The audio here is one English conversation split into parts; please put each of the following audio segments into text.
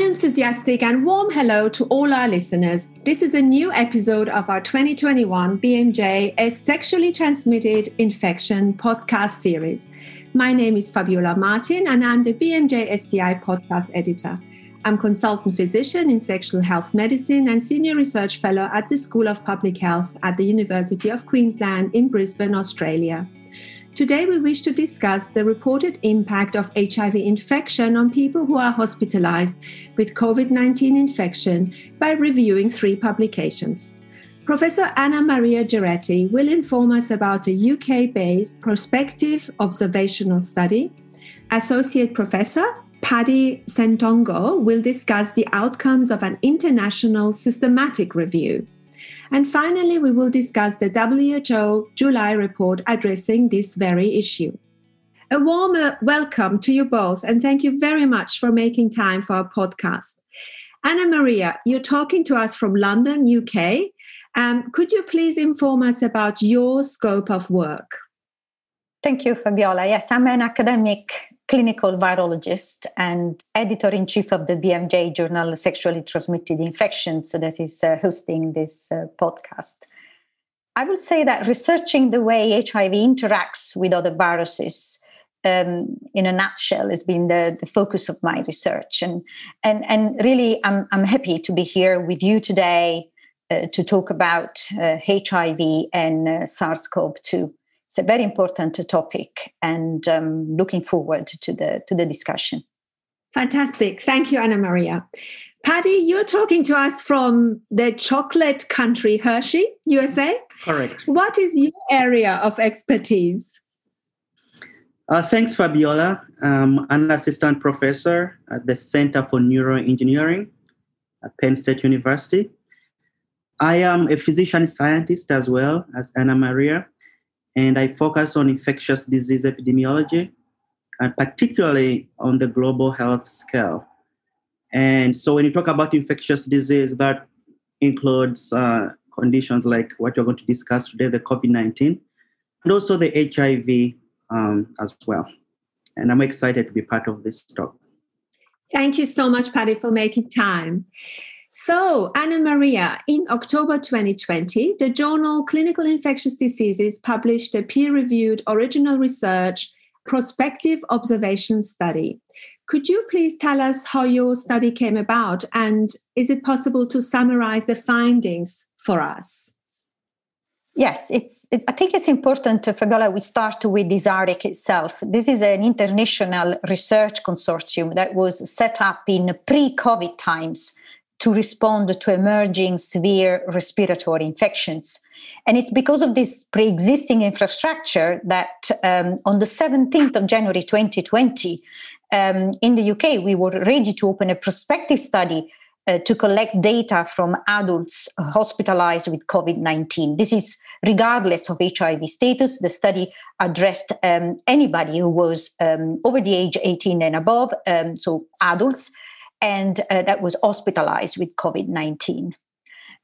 An enthusiastic and warm hello to all our listeners. This is a new episode of our 2021 BMJ a sexually transmitted infection podcast series. My name is Fabiola Martin and I'm the BMJ STI podcast editor. I'm consultant physician in sexual health medicine and senior research fellow at the School of Public Health at the University of Queensland in Brisbane, Australia. Today, we wish to discuss the reported impact of HIV infection on people who are hospitalized with COVID 19 infection by reviewing three publications. Professor Anna Maria Geretti will inform us about a UK based prospective observational study. Associate Professor Paddy Ssentongo will discuss the outcomes of an international systematic review. And finally, we will discuss the WHO July report addressing this very issue. A warm welcome to you both, and thank you very much for making time for our podcast. Anna Maria, you're talking to us from London, UK. Um, could you please inform us about your scope of work? Thank you, Fabiola. Yes, I'm an academic clinical virologist and editor in chief of the BMJ journal Sexually Transmitted Infections that is uh, hosting this uh, podcast. I will say that researching the way HIV interacts with other viruses um, in a nutshell has been the, the focus of my research. And, and, and really, I'm, I'm happy to be here with you today uh, to talk about HIV uh, and uh, SARS CoV 2 it's a very important topic and um, looking forward to the to the discussion. Fantastic. Thank you anna maria. Paddy you're talking to us from the chocolate country hershey usa correct. What is your area of expertise? Uh, thanks fabiola. Um, an assistant professor at the center for neuroengineering at penn state university. I am a physician scientist as well as anna maria and I focus on infectious disease epidemiology, and particularly on the global health scale. And so when you talk about infectious disease, that includes uh, conditions like what you're going to discuss today, the COVID-19, and also the HIV um, as well. And I'm excited to be part of this talk. Thank you so much, Paddy, for making time. So, Anna Maria, in October 2020, the journal Clinical Infectious Diseases published a peer reviewed original research prospective observation study. Could you please tell us how your study came about and is it possible to summarize the findings for us? Yes, it's. It, I think it's important, uh, Fabiola, we start with ISARIC itself. This is an international research consortium that was set up in pre-COVID times to respond to emerging severe respiratory infections. And it's because of this pre existing infrastructure that um, on the 17th of January 2020, um, in the UK, we were ready to open a prospective study uh, to collect data from adults hospitalized with COVID 19. This is regardless of HIV status. The study addressed um, anybody who was um, over the age 18 and above, um, so adults and uh, that was hospitalized with COVID 19.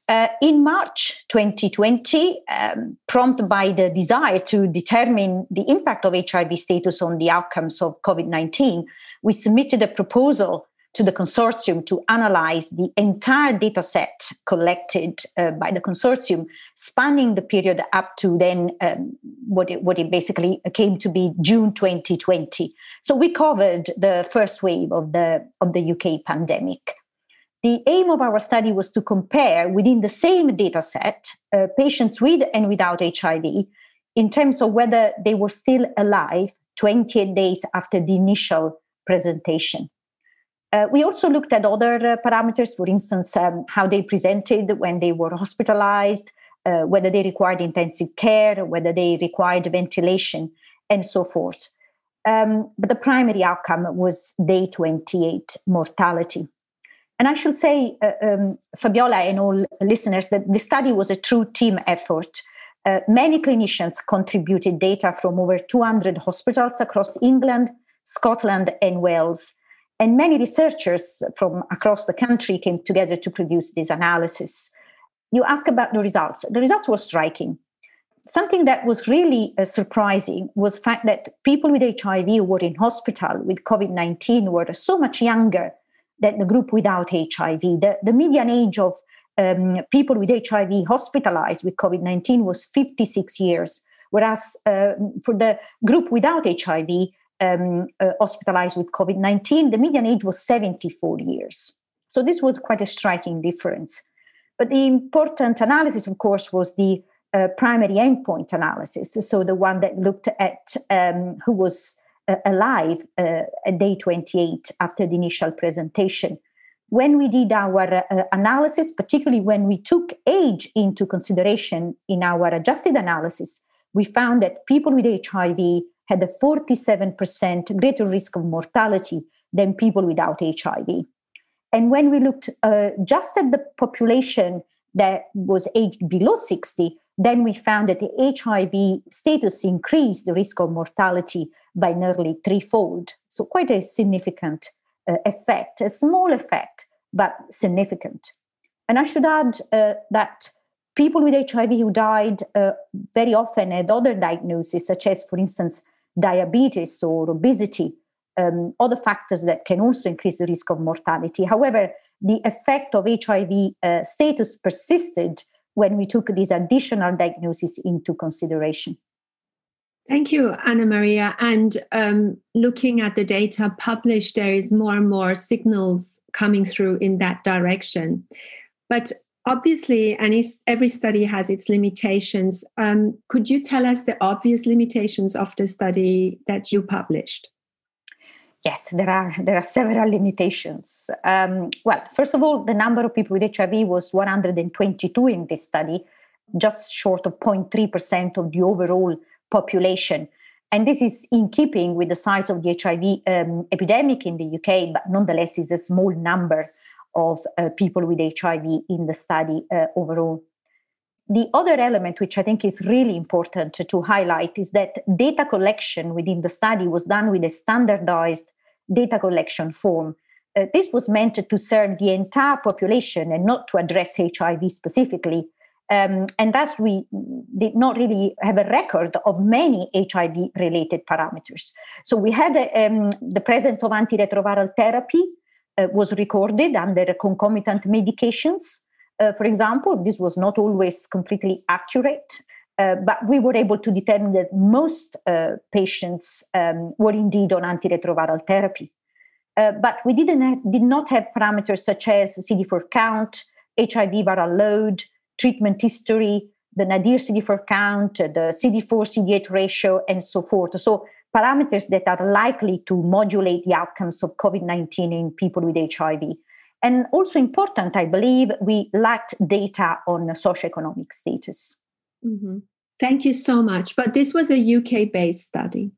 Uh, in March 2020, um, prompted by the desire to determine the impact of HIV status on the outcomes of COVID 19, we submitted a proposal to the consortium to analyze the entire data set collected uh, by the consortium, spanning the period up to then um, what, it, what it basically came to be June 2020. So we covered the first wave of the, of the UK pandemic. The aim of our study was to compare within the same data set uh, patients with and without HIV in terms of whether they were still alive 28 days after the initial presentation. Uh, we also looked at other uh, parameters, for instance, um, how they presented when they were hospitalized, uh, whether they required intensive care, whether they required ventilation, and so forth. Um, but the primary outcome was day 28 mortality. And I should say, uh, um, Fabiola and all listeners, that the study was a true team effort. Uh, many clinicians contributed data from over 200 hospitals across England, Scotland, and Wales and many researchers from across the country came together to produce this analysis. You ask about the results. The results were striking. Something that was really uh, surprising was the fact that people with HIV who were in hospital with COVID 19 were so much younger than the group without HIV. The, the median age of um, people with HIV hospitalized with COVID 19 was 56 years, whereas uh, for the group without HIV um, uh, hospitalized with COVID 19, the median age was 74 years. So this was quite a striking difference. But the important analysis, of course, was the uh, primary endpoint analysis. So the one that looked at um, who was uh, alive uh, at day 28 after the initial presentation. When we did our uh, analysis, particularly when we took age into consideration in our adjusted analysis, we found that people with HIV had a 47% greater risk of mortality than people without HIV. And when we looked uh, just at the population that was aged below 60, then we found that the HIV status increased the risk of mortality by nearly threefold. So, quite a significant uh, effect, a small effect, but significant. And I should add uh, that people with HIV who died uh, very often had other diagnoses, such as, for instance, diabetes or obesity, um, other factors that can also increase the risk of mortality. However, the effect of HIV uh, status persisted when we took these additional diagnoses into consideration. Thank you, Anna Maria. And um, looking at the data published, there is more and more signals coming through in that direction. But obviously, any, every study has its limitations. Um, could you tell us the obvious limitations of the study that you published? Yes, there are there are several limitations. Um, well, first of all, the number of people with HIV was 122 in this study, just short of 0.3% of the overall population. And this is in keeping with the size of the HIV um, epidemic in the UK, but nonetheless is a small number of uh, people with HIV in the study uh, overall. The other element, which I think is really important to, to highlight, is that data collection within the study was done with a standardized data collection form. Uh, this was meant to serve the entire population and not to address HIV specifically. Um, and thus, we did not really have a record of many HIV related parameters. So, we had um, the presence of antiretroviral therapy uh, was recorded under concomitant medications. Uh, for example, this was not always completely accurate. Uh, but we were able to determine that most uh, patients um, were indeed on antiretroviral therapy. Uh, but we didn't have, did not have parameters such as CD4 count, HIV viral load, treatment history, the Nadir CD4 count, the CD4 CD8 ratio, and so forth. So, parameters that are likely to modulate the outcomes of COVID 19 in people with HIV. And also important, I believe, we lacked data on socioeconomic status. Mm-hmm. Thank you so much. But this was a UK based study.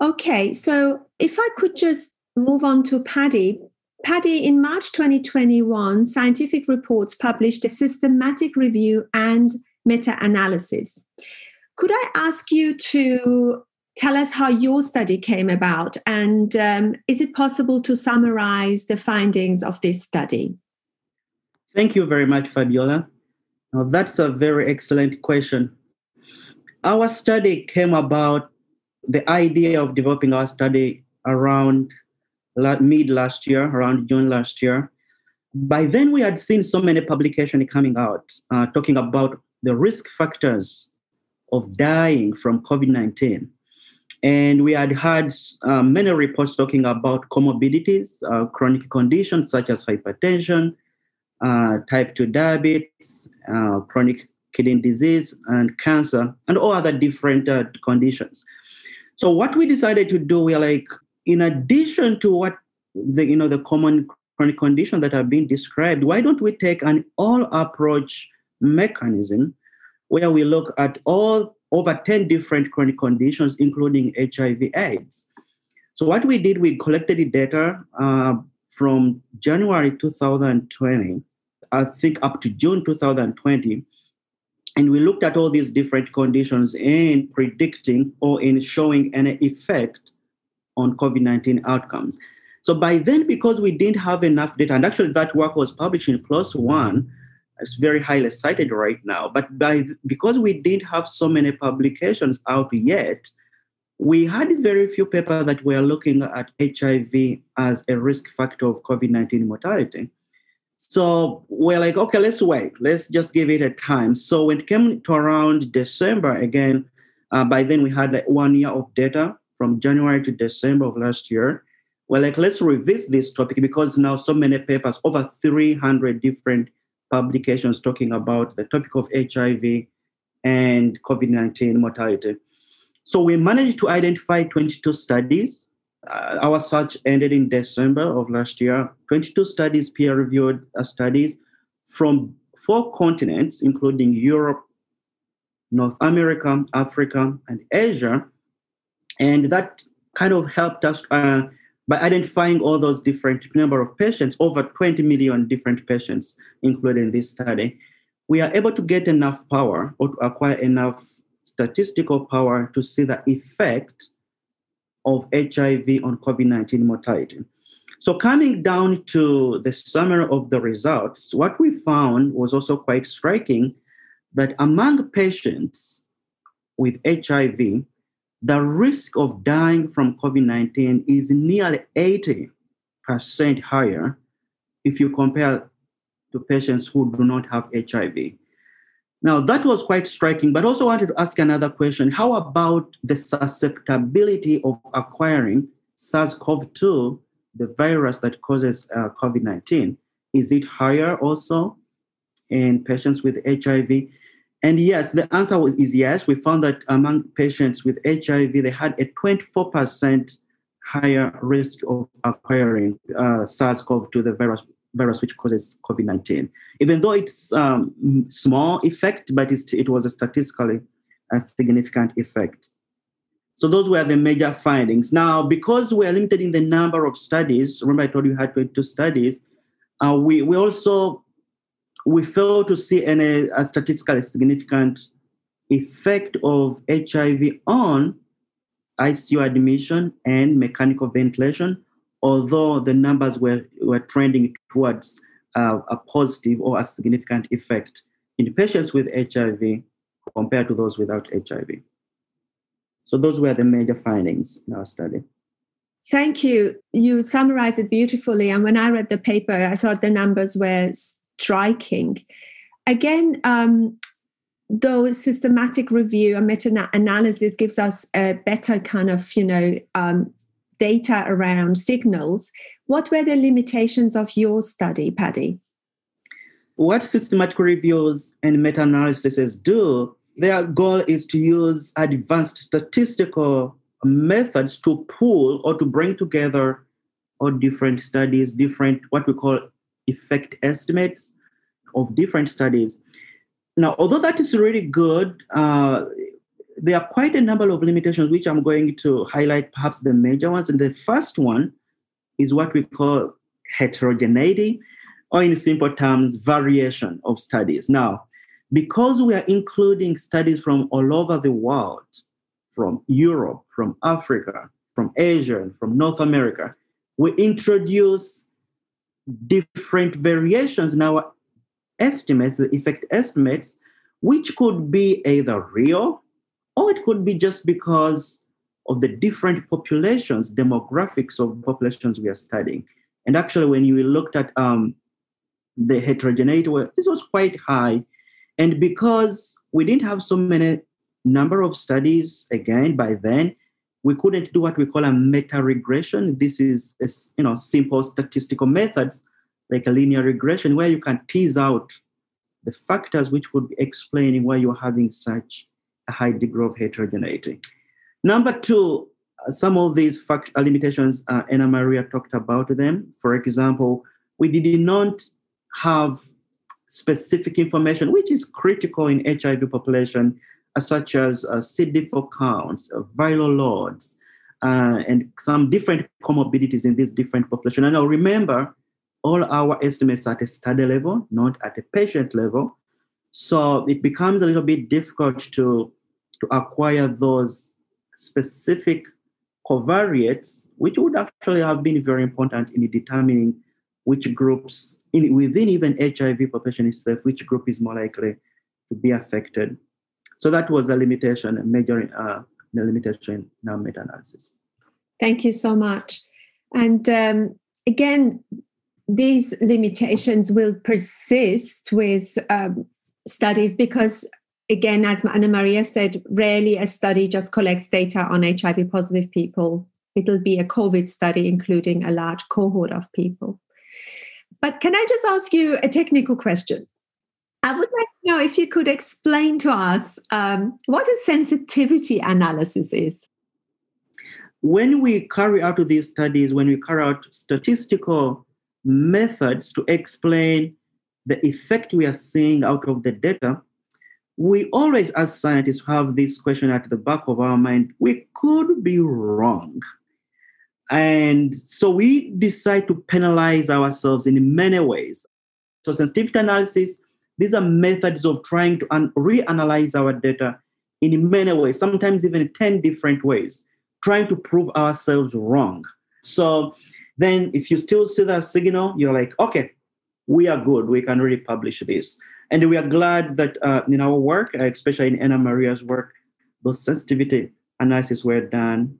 Okay, so if I could just move on to Paddy. Paddy, in March 2021, Scientific Reports published a systematic review and meta analysis. Could I ask you to tell us how your study came about? And um, is it possible to summarize the findings of this study? Thank you very much, Fabiola. Now, that's a very excellent question. Our study came about, the idea of developing our study around mid last year, around June last year. By then, we had seen so many publications coming out uh, talking about the risk factors of dying from COVID 19. And we had had uh, many reports talking about comorbidities, uh, chronic conditions such as hypertension, uh, type 2 diabetes, uh, chronic kidney disease, and cancer, and all other different uh, conditions. So what we decided to do, we are like, in addition to what the you know the common chronic condition that have been described, why don't we take an all approach mechanism where we look at all over 10 different chronic conditions, including HIV AIDS. So what we did, we collected the data uh, from January 2020, I think up to June 2020, and we looked at all these different conditions in predicting or in showing an effect on COVID 19 outcomes. So by then, because we didn't have enough data, and actually that work was published in PLOS One, it's very highly cited right now. But by because we didn't have so many publications out yet, we had very few papers that were looking at HIV as a risk factor of COVID 19 mortality. So we're like, okay, let's wait. Let's just give it a time. So when it came to around December, again, uh, by then we had like one year of data from January to December of last year. We're like, let's revisit this topic because now so many papers, over 300 different publications talking about the topic of HIV and COVID 19 mortality. So we managed to identify 22 studies. Uh, our search ended in December of last year. 22 studies, peer reviewed uh, studies from four continents, including Europe, North America, Africa, and Asia. And that kind of helped us uh, by identifying all those different number of patients, over 20 million different patients included in this study. We are able to get enough power or to acquire enough statistical power to see the effect of HIV on COVID 19 mortality. So, coming down to the summary of the results, what we found was also quite striking that among patients with HIV, the risk of dying from COVID 19 is nearly 80% higher if you compare to patients who do not have HIV. Now, that was quite striking, but also wanted to ask another question. How about the susceptibility of acquiring SARS CoV 2, the virus that causes uh, COVID 19? Is it higher also in patients with HIV? And yes, the answer was, is yes. We found that among patients with HIV, they had a 24% higher risk of acquiring uh, SARS CoV 2, the virus virus which causes COVID-19. Even though it's um, small effect, but it was a statistically a significant effect. So those were the major findings. Now, because we are limited in the number of studies, remember I told you we had 22 studies, uh, we, we also we failed to see any a statistically significant effect of HIV on ICU admission and mechanical ventilation although the numbers were, were trending towards uh, a positive or a significant effect in patients with HIV compared to those without HIV. So those were the major findings in our study. Thank you. You summarized it beautifully. And when I read the paper, I thought the numbers were striking. Again, um, though systematic review and meta-analysis gives us a better kind of, you know, um, data around signals. What were the limitations of your study, Paddy? What systematic reviews and meta analyses do, their goal is to use advanced statistical methods to pool or to bring together all different studies, different what we call effect estimates of different studies. Now, although that is really good, uh, there are quite a number of limitations, which I'm going to highlight perhaps the major ones. And the first one is what we call heterogeneity, or in simple terms, variation of studies. Now, because we are including studies from all over the world, from Europe, from Africa, from Asia, and from North America, we introduce different variations in our estimates, the effect estimates, which could be either real or it could be just because of the different populations, demographics of populations we are studying. And actually, when you looked at um, the heterogeneity, well, this was quite high. And because we didn't have so many number of studies, again, by then, we couldn't do what we call a meta regression. This is a, you know simple statistical methods like a linear regression where you can tease out the factors which would be explaining why you're having such a high degree of heterogeneity. Number two, uh, some of these fact- uh, limitations, uh, Anna Maria talked about them. For example, we did not have specific information, which is critical in HIV population, such as uh, CD4 counts, uh, viral loads, uh, and some different comorbidities in these different populations. And now remember, all our estimates at a study level, not at a patient level. So it becomes a little bit difficult to to acquire those specific covariates, which would actually have been very important in determining which groups in, within even HIV population itself, which group is more likely to be affected. So that was a limitation, a major uh, limitation in our meta-analysis. Thank you so much. And um, again, these limitations will persist with um, studies because again as anna maria said rarely a study just collects data on hiv positive people it'll be a covid study including a large cohort of people but can i just ask you a technical question i would like to know if you could explain to us um, what a sensitivity analysis is when we carry out these studies when we carry out statistical methods to explain the effect we are seeing out of the data, we always, as scientists, have this question at the back of our mind we could be wrong. And so we decide to penalize ourselves in many ways. So, sensitivity analysis, these are methods of trying to un- reanalyze our data in many ways, sometimes even 10 different ways, trying to prove ourselves wrong. So, then if you still see that signal, you're like, okay, we are good. We can really publish this. And we are glad that uh, in our work, especially in Anna Maria's work, those sensitivity analyses were done,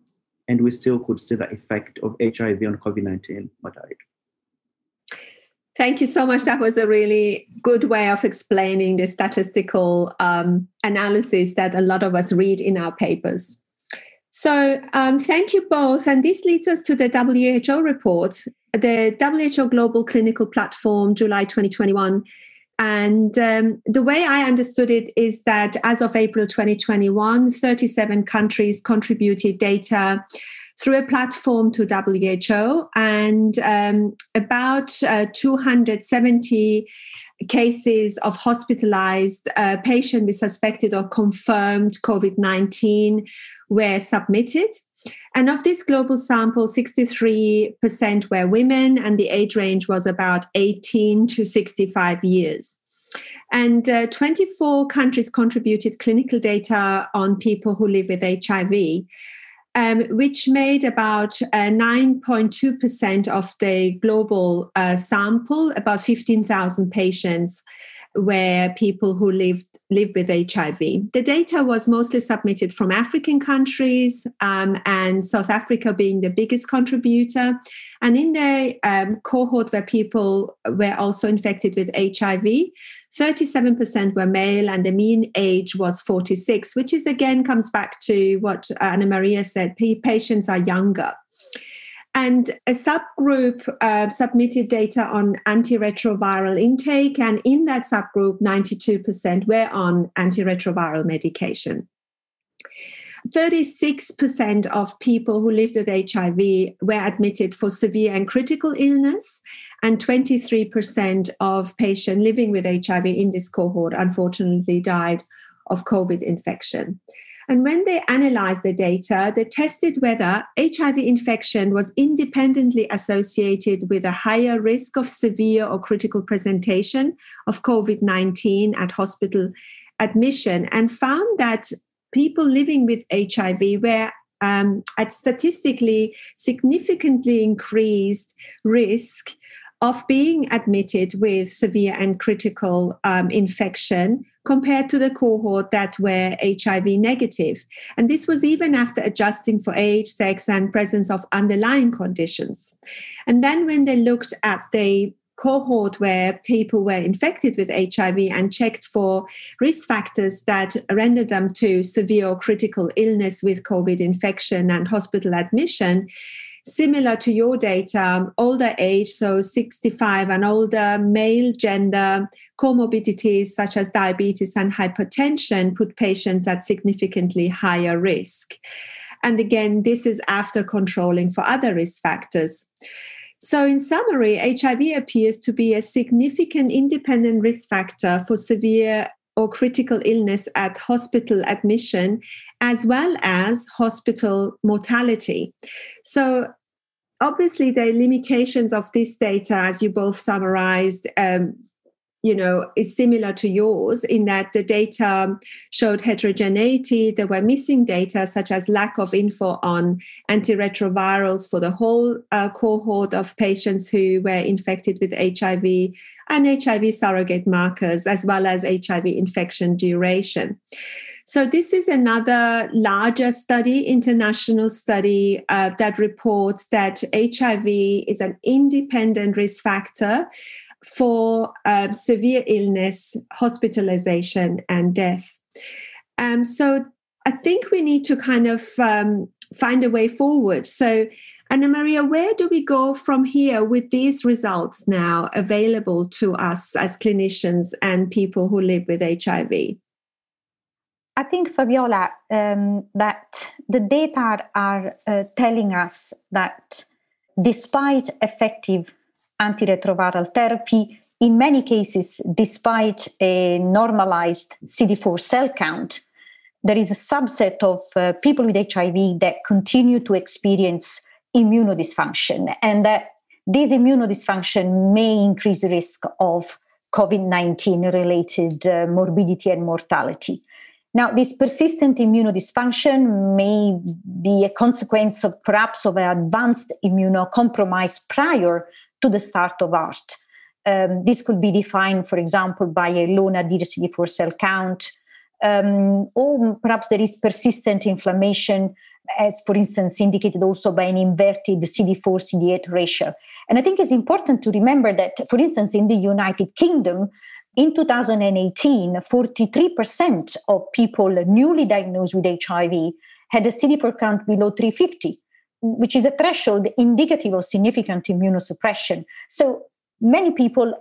and we still could see the effect of HIV on COVID 19 mortality. Thank you so much. That was a really good way of explaining the statistical um, analysis that a lot of us read in our papers. So, um, thank you both. And this leads us to the WHO report, the WHO Global Clinical Platform, July 2021. And um, the way I understood it is that as of April 2021, 37 countries contributed data through a platform to WHO, and um, about uh, 270 cases of hospitalized uh, patients with suspected or confirmed COVID 19 were submitted. And of this global sample, 63% were women, and the age range was about 18 to 65 years. And uh, 24 countries contributed clinical data on people who live with HIV, um, which made about uh, 9.2% of the global uh, sample, about 15,000 patients where people who lived live with HIV. The data was mostly submitted from African countries, um, and South Africa being the biggest contributor. And in the um, cohort where people were also infected with HIV, 37% were male, and the mean age was 46, which is again comes back to what Anna Maria said: patients are younger. And a subgroup uh, submitted data on antiretroviral intake, and in that subgroup, 92% were on antiretroviral medication. 36% of people who lived with HIV were admitted for severe and critical illness, and 23% of patients living with HIV in this cohort unfortunately died of COVID infection. And when they analyzed the data, they tested whether HIV infection was independently associated with a higher risk of severe or critical presentation of COVID 19 at hospital admission and found that people living with HIV were um, at statistically significantly increased risk of being admitted with severe and critical um, infection compared to the cohort that were HIV negative. And this was even after adjusting for age, sex, and presence of underlying conditions. And then when they looked at the cohort where people were infected with HIV and checked for risk factors that rendered them to severe critical illness with COVID infection and hospital admission, similar to your data, older age, so 65 and older, male gender, comorbidities such as diabetes and hypertension put patients at significantly higher risk. And again, this is after controlling for other risk factors. So, in summary, HIV appears to be a significant independent risk factor for severe or critical illness at hospital admission, as well as hospital mortality. So, obviously, the limitations of this data, as you both summarized, um, you know is similar to yours in that the data showed heterogeneity. There were missing data such as lack of info on antiretrovirals for the whole uh, cohort of patients who were infected with hiv and hiv surrogate markers as well as hiv infection duration. So, this is another larger study, international study, uh, that reports that HIV is an independent risk factor for um, severe illness, hospitalization, and death. Um, so, I think we need to kind of um, find a way forward. So, Anna Maria, where do we go from here with these results now available to us as clinicians and people who live with HIV? I think, Fabiola, um, that the data are uh, telling us that despite effective antiretroviral therapy, in many cases, despite a normalized CD4 cell count, there is a subset of uh, people with HIV that continue to experience immunodysfunction, and that this immunodysfunction may increase the risk of COVID 19 related uh, morbidity and mortality. Now, this persistent immunodysfunction may be a consequence of perhaps of an advanced immunocompromise prior to the start of ART. Um, this could be defined, for example, by a low nadir CD4 cell count, um, or perhaps there is persistent inflammation as for instance indicated also by an inverted CD4 CD8 ratio. And I think it's important to remember that, for instance, in the United Kingdom, in 2018, 43% of people newly diagnosed with HIV had a CD4 count below 350, which is a threshold indicative of significant immunosuppression. So many people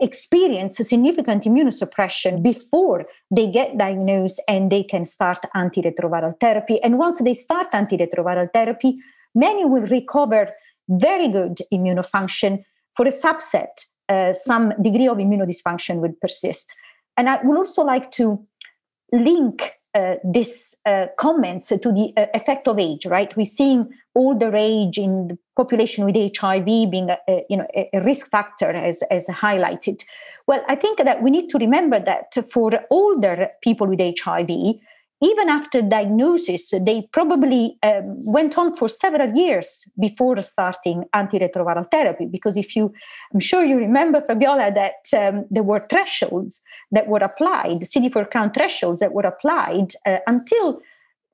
experience significant immunosuppression before they get diagnosed and they can start antiretroviral therapy. And once they start antiretroviral therapy, many will recover very good immunofunction. For a subset, uh, some degree of immunodysfunction will persist. And I would also like to link uh, this uh, comments to the uh, effect of age, right? We're seeing older age in the population with HIV being a, a you know a risk factor as, as highlighted. Well, I think that we need to remember that for older people with HIV, even after diagnosis, they probably um, went on for several years before starting antiretroviral therapy. Because if you, I'm sure you remember, Fabiola, that um, there were thresholds that were applied, CD4 count thresholds that were applied uh, until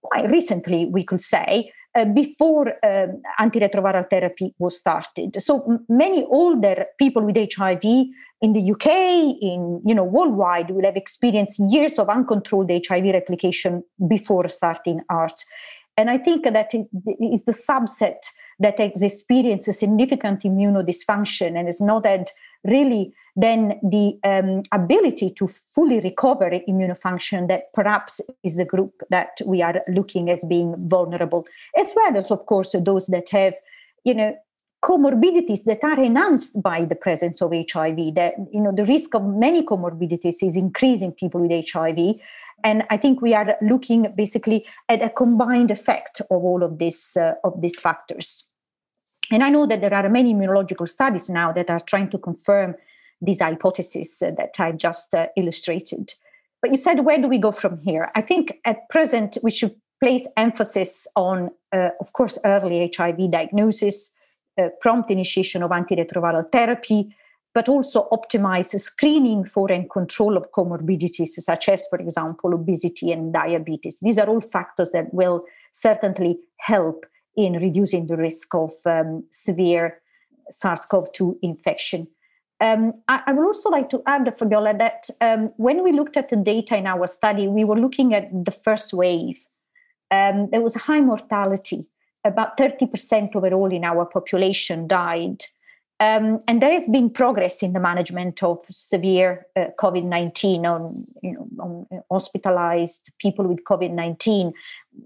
quite recently, we could say, uh, before um, antiretroviral therapy was started. So many older people with HIV in the UK, in you know worldwide, will have experienced years of uncontrolled HIV replication before starting ART. And I think that is, is the subset that has experienced a significant immunodysfunction and has not had really then the um, ability to fully recover immunofunction that perhaps is the group that we are looking as being vulnerable. As well as of course those that have you know comorbidities that are enhanced by the presence of hiv that you know the risk of many comorbidities is increasing people with hiv and i think we are looking basically at a combined effect of all of this uh, of these factors and I know that there are many immunological studies now that are trying to confirm these hypotheses uh, that I've just uh, illustrated. But you said, where do we go from here? I think at present we should place emphasis on, uh, of course, early HIV diagnosis, uh, prompt initiation of antiretroviral therapy, but also optimize screening for and control of comorbidities, such as, for example, obesity and diabetes. These are all factors that will certainly help in reducing the risk of um, severe SARS CoV 2 infection. Um, I, I, would also like to add, Fabiola, that um, when we looked at the data in our study, we were looking at the first wave. Um, there was high mortality. About 30% overall in our population died. Um, and there has been progress in the management of severe uh, COVID 19 on, you know, on hospitalized people with COVID 19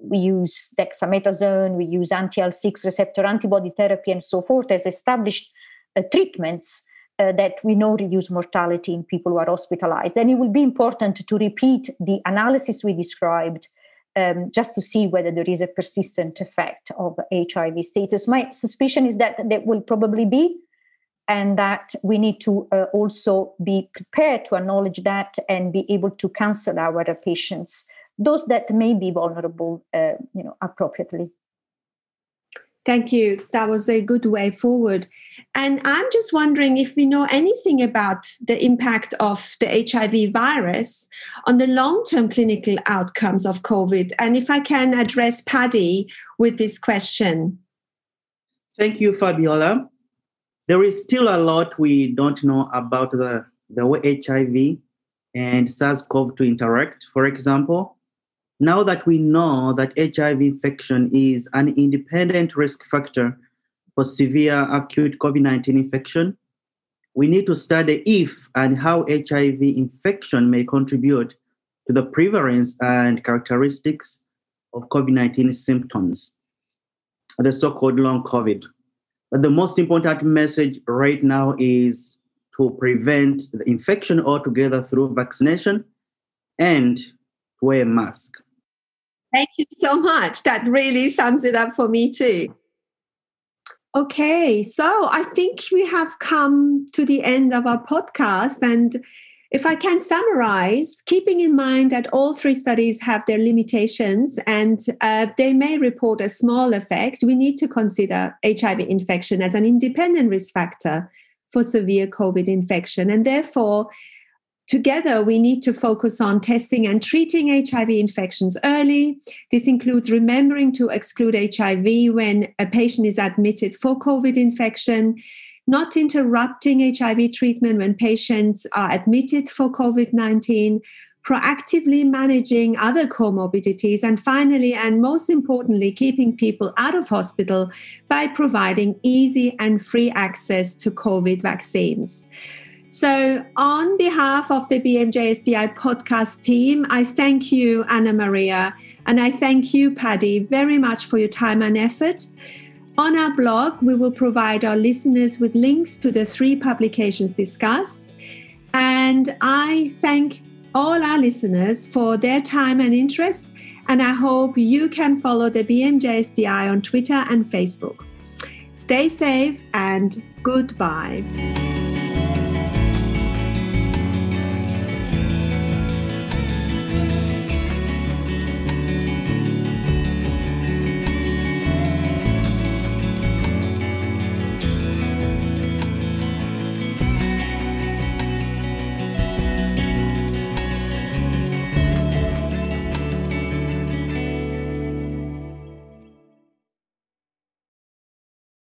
we use dexamethasone, we use anti IL6 receptor antibody therapy, and so forth as established uh, treatments uh, that we know reduce mortality in people who are hospitalized. And it will be important to repeat the analysis we described um, just to see whether there is a persistent effect of HIV status. My suspicion is that there will probably be, and that we need to uh, also be prepared to acknowledge that and be able to counsel our patients those that may be vulnerable, uh, you know, appropriately. Thank you. That was a good way forward. And I'm just wondering if we know anything about the impact of the HIV virus on the long term clinical outcomes of COVID. And if I can address Paddy with this question. Thank you, Fabiola. There is still a lot we don't know about the, the way HIV and SARS CoV 2 interact. For example, now that we know that HIV infection is an independent risk factor for severe acute COVID 19 infection, we need to study if and how HIV infection may contribute to the prevalence and characteristics of COVID 19 symptoms, the so called long COVID. But the most important message right now is to prevent the infection altogether through vaccination and wear a mask. Thank you so much. That really sums it up for me too. Okay, so I think we have come to the end of our podcast. And if I can summarize, keeping in mind that all three studies have their limitations and uh, they may report a small effect, we need to consider HIV infection as an independent risk factor for severe COVID infection. And therefore, Together, we need to focus on testing and treating HIV infections early. This includes remembering to exclude HIV when a patient is admitted for COVID infection, not interrupting HIV treatment when patients are admitted for COVID 19, proactively managing other comorbidities, and finally, and most importantly, keeping people out of hospital by providing easy and free access to COVID vaccines. So, on behalf of the BMJ STI podcast team, I thank you, Anna Maria, and I thank you, Paddy, very much for your time and effort. On our blog, we will provide our listeners with links to the three publications discussed. And I thank all our listeners for their time and interest. And I hope you can follow the BMJ STI on Twitter and Facebook. Stay safe and goodbye.